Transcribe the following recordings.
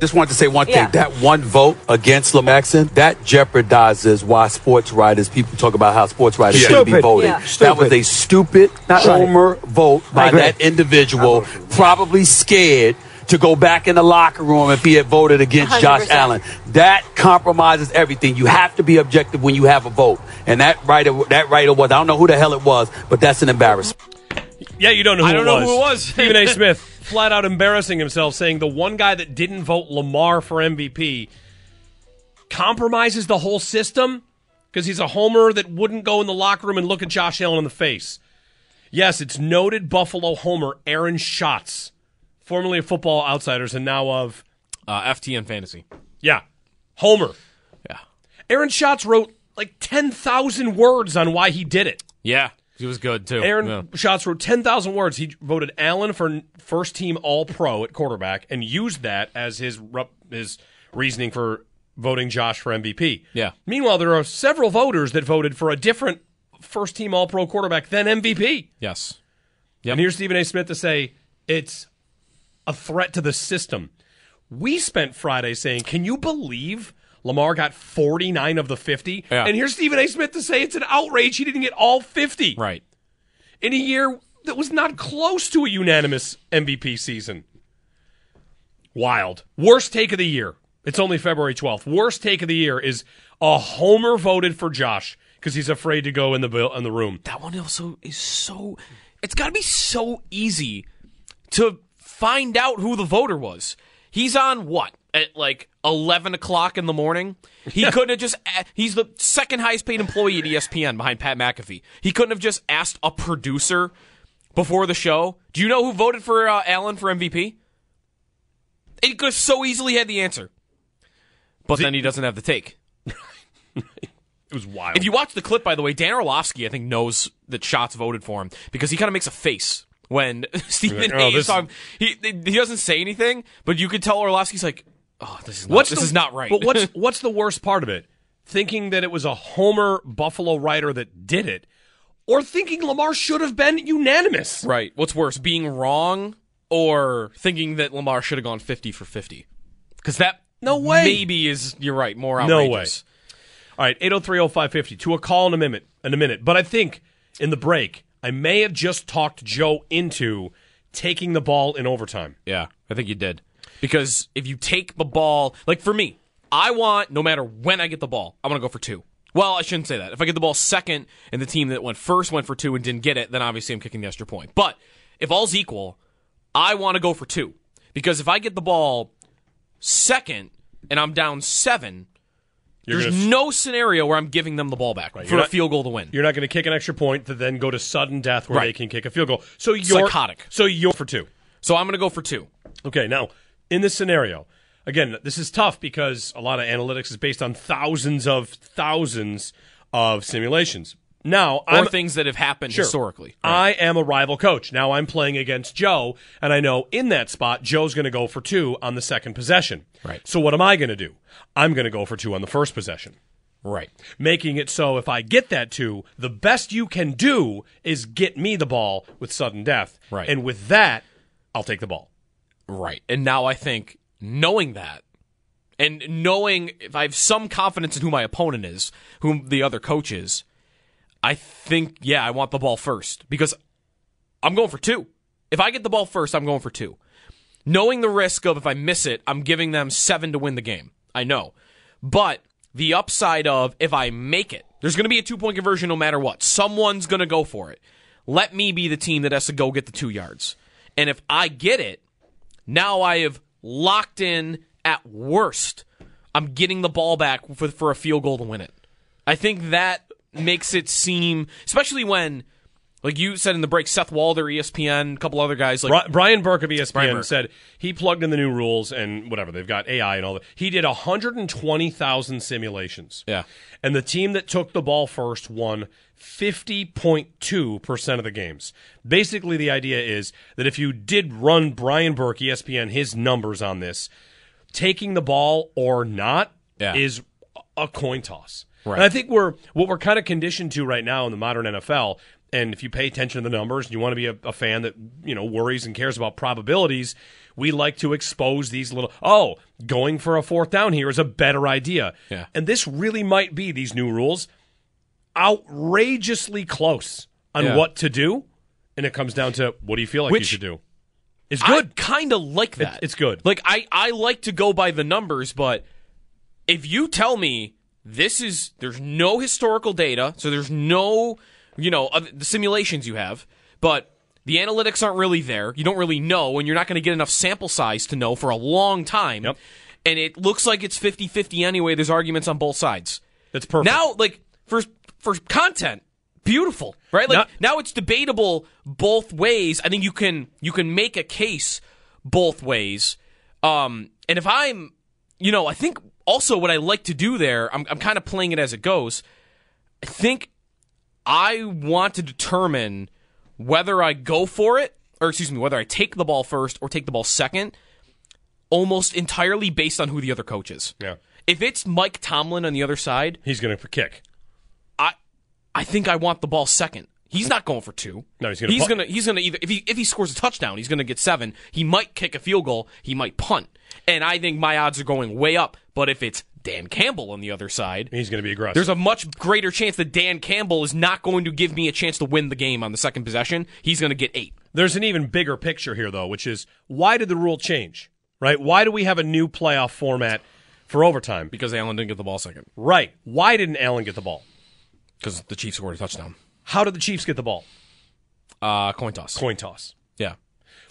Just wanted to say one thing. Yeah. That one vote against Lamar Jackson, that jeopardizes why sports writers, people talk about how sports writers Yeah. shouldn't be Stupid. voting. Yeah. That was a stupid homer vote by that individual, probably scared to go back in the locker room if he had voted against Josh 100%. Allen. That compromises everything. You have to be objective when you have a vote. And that writer, that writer was, I don't know who the hell it was, but that's an embarrassment. Yeah, you don't know who I don't it know was. who it was. Stephen A. Smith flat out embarrassing himself, saying the one guy that didn't vote Lamar for MVP compromises the whole system because he's a homer that wouldn't go in the locker room and look at Josh Allen in the face. Yes, it's noted Buffalo homer Aaron Schatz, formerly of Football Outsiders and now of Uh, FTN Fantasy. yeah, Homer. Yeah. Aaron Schatz wrote like ten thousand words on why he did it. Yeah. He was good, too. Aaron Yeah. Schatz wrote 10,000 words. He voted Allen for first team All Pro at quarterback and used that as his his reasoning for voting Josh for MVP. Yeah. Meanwhile, there are several voters that voted for a different first team All Pro quarterback than MVP. Yes. And here's Stephen A. Smith to say it's a threat to the system. We spent Friday saying, can you believe Lamar got 49 of the 50? Yeah. And here's Stephen A. Smith to say it's an outrage he didn't get all 50 Right. in a year that was not close to a unanimous MVP season. Wild. Worst take of the year. It's only February 12th. Worst take of the year is a homer voted for Josh because he's afraid to go in the bill in the room. That one also is so. It's got to be so easy to find out who the voter was. He's on what? At like 11 o'clock in the morning? He couldn't have just, he's the second highest paid employee at ESPN behind Pat McAfee. He couldn't have just asked a producer before the show. Do you know who voted for uh, Allen for MVP? He could have so easily had the answer. But then he doesn't have the take. It was wild. If you watch the clip, by the way, Dan Orlovsky, I think, knows that Schatz voted for him because he kind of makes a face when Stephen like, A. oh, is this-. He, he doesn't say anything, but you could tell Orlovsky's like, oh, this is not, what's this the- is not right. But what's what's the worst part of it? Thinking that it was a homer Buffalo writer that did it, or thinking Lamar should have been unanimous. right? What's worse, being wrong or thinking that Lamar should have gone 50 for 50? Because that No way. maybe is, you're right, more No way. All right, 8030550 to a call in a minute in a minute. But I think in the break, I may have just talked Joe into taking the ball in overtime. Yeah, I think you did. Because if you take the ball, like for me, I want, no matter when I get the ball, I want to go for two. Well, I shouldn't say that. If I get the ball second and the team that went first went for two and didn't get it, then obviously I'm kicking the extra point. But if all's equal, I want to go for two. Because if I get the ball second and I'm down seven, You're there's gonna- no scenario where I'm giving them the ball back for you're a not- field goal to win. You're not going to kick an extra point to then go to sudden death where Right. they can kick a field goal. So you're Psychotic. So you're for two. So I'm going to go for two. Okay, now in this scenario, again, this is tough because a lot of analytics is based on thousands of thousands of simulations. Now, Or I'm things that have happened Sure. historically. I am a rival coach. Now I'm playing against Joe, and I know in that spot Joe's going to go for two on the second possession. Right. So what am I going to do? I'm going to go for two on the first possession. Right. Making it so if I get that two, the best you can do is get me the ball with sudden death. Right. And with that, I'll take the ball. Right. And now I think knowing that and knowing if I have some confidence in who my opponent is, whom the other coach is, I think, yeah, I want the ball first because I'm going for two. If I get the ball first, I'm going for two. Knowing the risk of if I miss it, I'm giving them seven to win the game. I know. But the upside of if I make it, there's going to be a two point conversion no matter what. Someone's going to go for it. Let me be the team that has to go get the two yards. And if I get it, now I have locked in at worst. I'm getting the ball back for, for a field goal to win it. I think that makes it seem, especially when, like you said in the break, Seth Walder, ESPN, a couple other guys, like Bri- Brian Burke of ESPN Burke. said he plugged in the new rules and whatever they've got AI and all that. He did 120,000 simulations. Yeah. and the team that took the ball first won 50.2 percent of the games. Basically, the idea is that if you did run Brian Burke, ESPN, his numbers on this, taking the ball or not Yeah. is a coin toss. Right. And I think we're what we're kind of conditioned to right now in the modern NFL. And if you pay attention to the numbers and you want to be a, a fan that you know worries and cares about probabilities, we like to expose these little. Oh, going for a fourth down here is a better idea. Yeah. And this really might be these new rules outrageously close on Yeah. what to do, and it comes down to what do you feel like you should do. It's I good. kind of like that. it's good. Like I, I like to go by the numbers, but if you tell me this is there's no historical data, so there's no, you know, the simulations you have, but the analytics aren't really there. You don't really know, and you're not going to get enough sample size to know for a long time. Yep. And it looks like it's 50-50 anyway. There's arguments on both sides. That's perfect. Now, like for for content, beautiful, right? Like Now- now it's debatable both ways. I think you can you can make a case both ways. Um, and if I'm, you know, I think also what I like to do there, I'm I'm kind of playing it as it goes. I think I want to determine whether I go for it, or excuse me, whether I take the ball first or take the ball second, almost entirely based on who the other coach is. Yeah. If it's Mike Tomlin on the other side, He's going to kick. I I think I want the ball second. He's not going for two. No, he's gonna He's punt. gonna he's gonna either if he if he scores a touchdown, he's gonna get seven. He might kick a field goal. He might punt. And I think my odds are going way up. But if it's Dan Campbell on the other side, He's going to be aggressive. there's a much greater chance that Dan Campbell is not going to give me a chance to win the game on the second possession. He's going to get eight. There's an even bigger picture here, though, which is why did the rule change? Right? Why do we have a new playoff format for overtime? Because Allen didn't get the ball second. Right. Why didn't Allen get the ball? Because the Chiefs scored a touchdown. How did the Chiefs get the ball? Uh, coin toss. Coin toss. Yeah.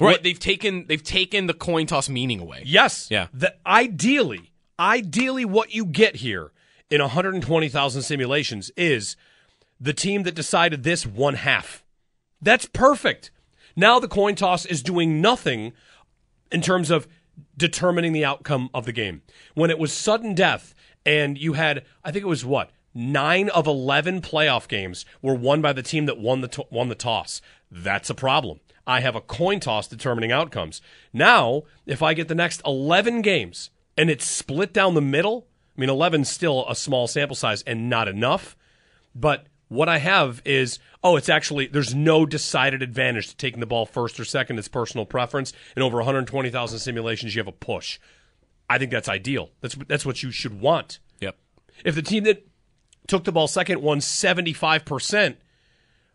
Right. They've taken they've taken the coin toss meaning away. Yes. Yeah. The, ideally, ideally, what you get here in 120,000 simulations is the team that decided this one half. That's perfect. Now the coin toss is doing nothing in terms of determining the outcome of the game. When it was sudden death and you had, I think it was what, nine of 11 playoff games were won by the team that won the, won the toss. That's a problem. I have a coin toss determining outcomes. Now, if I get the next 11 games and it's split down the middle, I mean, 11 still a small sample size and not enough. But what I have is, oh, it's actually, there's no decided advantage to taking the ball first or second. It's personal preference. In over 120,000 simulations, you have a push. I think that's ideal. That's, that's what you should want. Yep. If the team that took the ball second won 75%,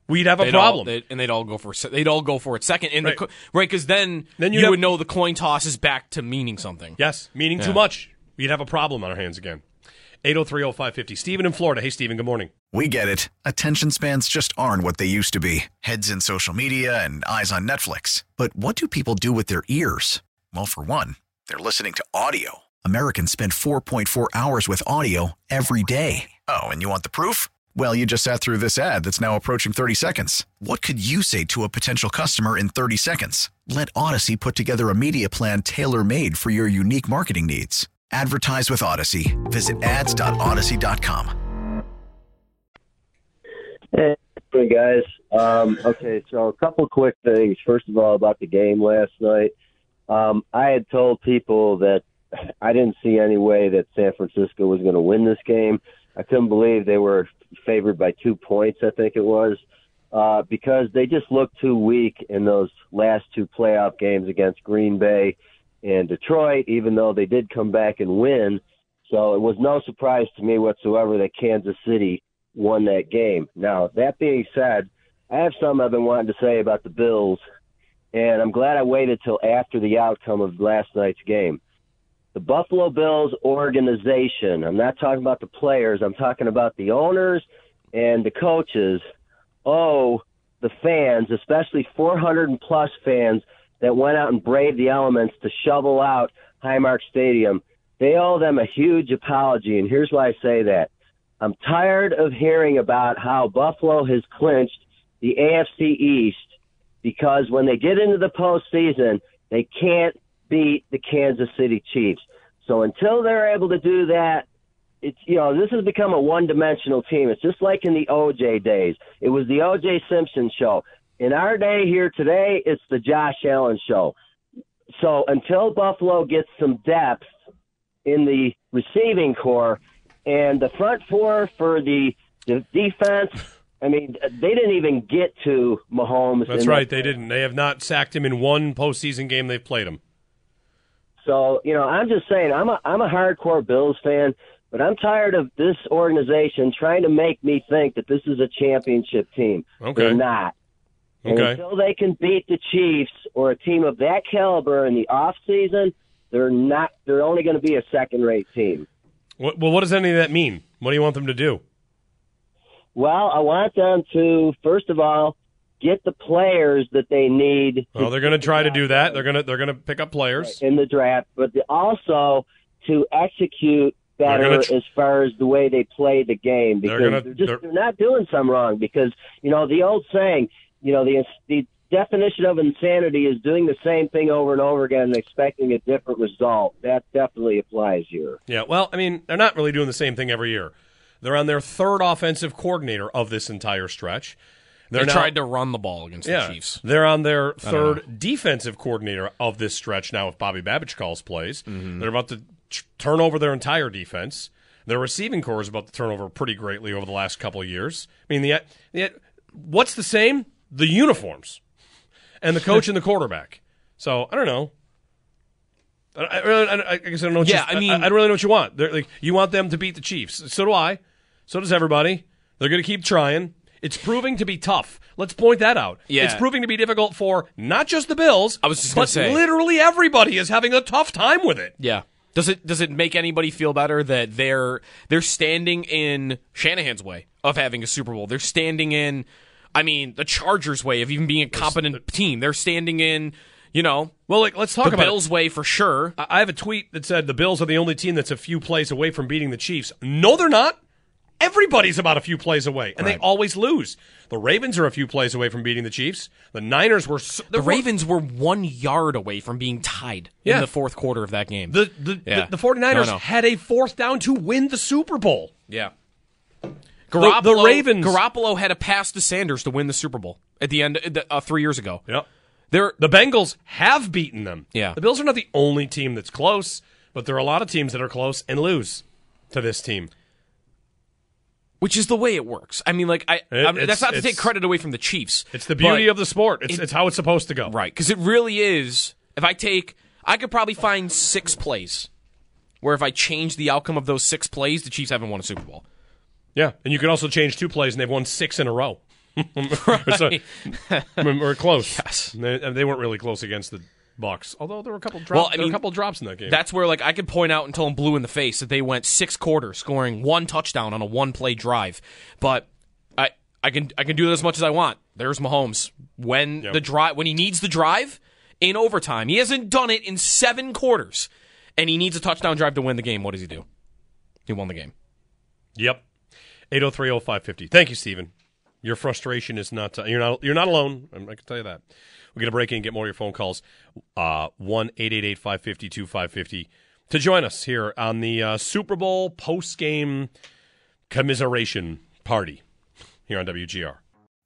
we'd have a They'd problem. all, they'd, and they'd all go for se- they'd all go for it second. And Right. the right because then Then you'd have- would know the coin toss is back to meaning something. yes, meaning too much. We'd have a problem on our hands again. 8030550. Stephen in Florida. Hey, Stephen, good morning. We get it. Attention spans just aren't what they used to be heads in social media and eyes on Netflix. But what do people do with their ears? Well, for one, they're listening to audio. Americans spend 4.4 hours with audio every day. Oh, and you want the proof? Well, you just sat through this ad that's now approaching 30 seconds. What could you say to a potential customer in 30 seconds? Let Audacy put together a media plan tailor made for your unique marketing needs. Advertise with Audacy. Visit ads.audacy.com. Hey, guys. Um, okay, so a couple quick things. First of all, about the game last night. Um, I had told people that I didn't see any way that San Francisco was going to win this game. I couldn't believe they were favored by two points, I think it was, uh, because they just looked too weak in those last two playoff games against Green Bay and Detroit, even though they did come back and win. So it was no surprise to me whatsoever that Kansas City won that game. Now, that being said, I have something I've been wanting to say about the Bills, and I'm glad I waited till after the outcome of last night's game. The Buffalo Bills organization, I'm not talking about the players, I'm talking about the owners and the coaches, owe the fans, especially 400 and plus fans that went out and braved the elements to shovel out Highmark Stadium, they owe them a huge apology, and here's why I say that. I'm tired of hearing about how Buffalo has clinched the AFC East because when they get into the postseason, they can't beat the Kansas City Chiefs. So until they're able to do that, it's you know this has become a one-dimensional team. It's just like in the OJ days. It was the OJ Simpson show. In our day here today, it's the Josh Allen show. So until Buffalo gets some depth in the receiving corps and the front four for the, the defense, I mean, they didn't even get to Mahomes. That's right. They didn't. They have not sacked him in one postseason game they've played him. So you know, I'm just saying, I'm a I'm a hardcore Bills fan, but I'm tired of this organization trying to make me think that this is a championship team. Okay. They're not. And Okay. until they can beat the Chiefs or a team of that caliber in the off season, they're not. They're only going to be a second rate team. What, well, what does any of that mean? What do you want them to do? Well, I want them to first of all get the players that they need. Well, they're going to try to do that. They're going to they're going to pick up players. in the draft, but also to execute better tr- as far as the way they play the game They're because they gonna- are just they're- they're not doing something wrong because you know the old saying you know the the definition of insanity is doing the same thing over and over again and expecting a different result that definitely applies here Yeah. Well, I mean, they're not really doing the same thing every year. They're on their third offensive coordinator of this entire stretch. They're They now- tried to run the ball against Yeah, the Chiefs. they're on their third defensive coordinator of this stretch now. If Bobby Babich calls plays, Mm-hmm. they're about to turn over their entire defense. Their receiving corps is about to turn over pretty greatly over the last couple of years. I mean, the, the what's the same? The uniforms and the coach and the quarterback. So I don't know. I, I, really- I, I guess I don't know. Yeah, you, I mean- I, don't really know what you want. They're like you want them to beat the Chiefs. So do I. So does everybody. They're going to keep trying. It's proving to be tough. Let's point that out. Yeah. It's proving to be difficult for not just the Bills. I was just gonna but say. literally everybody is having a tough time with it. Yeah. Does it does it make anybody feel better that they're they're standing in Shanahan's way of having a Super Bowl? They're standing in I mean, the Chargers way of even being a competent team. They're standing in, you know, Well, like let's talk the about Bills it. way for sure. I I have a tweet that said the Bills are the only team that's a few plays away from beating the Chiefs. No, they're not. Everybody's about a few plays away, and they always lose. The Ravens are a few plays away from beating the Chiefs. The Niners were s- The Ravens were 1 yard away from being tied Yeah. in the fourth quarter of that game. The the, Yeah. the, the 49ers No, no. had a fourth down to win the Super Bowl. yeah. Garoppolo, the Garoppolo, Ravens- Garoppolo had a pass to Sanders to win the Super Bowl at the end uh, 3 years ago. Yep. They're The Bengals have beaten them. Yeah. The Bills are not the only team that's close, but there are a lot of teams that are close and lose to this team. Which is the way it works. I mean, like I, It- that's not to take credit away from the Chiefs. It's the beauty of the sport. It's, it- it's how it's supposed to go. right because it really is. If I take, I could probably find six plays where if I change the outcome of those six plays, the Chiefs haven't won a Super Bowl. Yeah, and you can also change two plays, and they've won six in a row. so, I mean, we're close. Yes. They, and they weren't really close against the Bucs, although there were a couple drops. Well, I mean, a couple drops in that game. That's where like I could point out until I'm blue in the face that they went six quarters scoring one touchdown on a one play drive. But I I can I can do that as much as I want. There's Mahomes when Yep. the drive when he needs the drive in overtime. He hasn't done it in seven quarters, and he needs a touchdown drive to win the game. What does he do? He won the game. Yep. 8030550. Thank you, Stephen. Your frustration is not uh, you're not you're not alone. I can tell you that. We're gonna break in and get more of your phone calls. Uh one eight eight eight five fifty two five fifty to join us here on the uh, Super Bowl post game commiseration party here on WGR.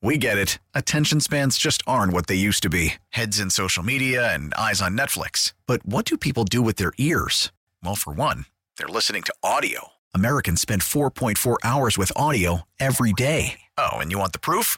We get it. Attention spans just aren't what they used to be heads in social media and eyes on Netflix. But what do people do with their ears? Well, for one, they're listening to audio. Americans spend 4.4 hours with audio every day. Oh, and you want the proof?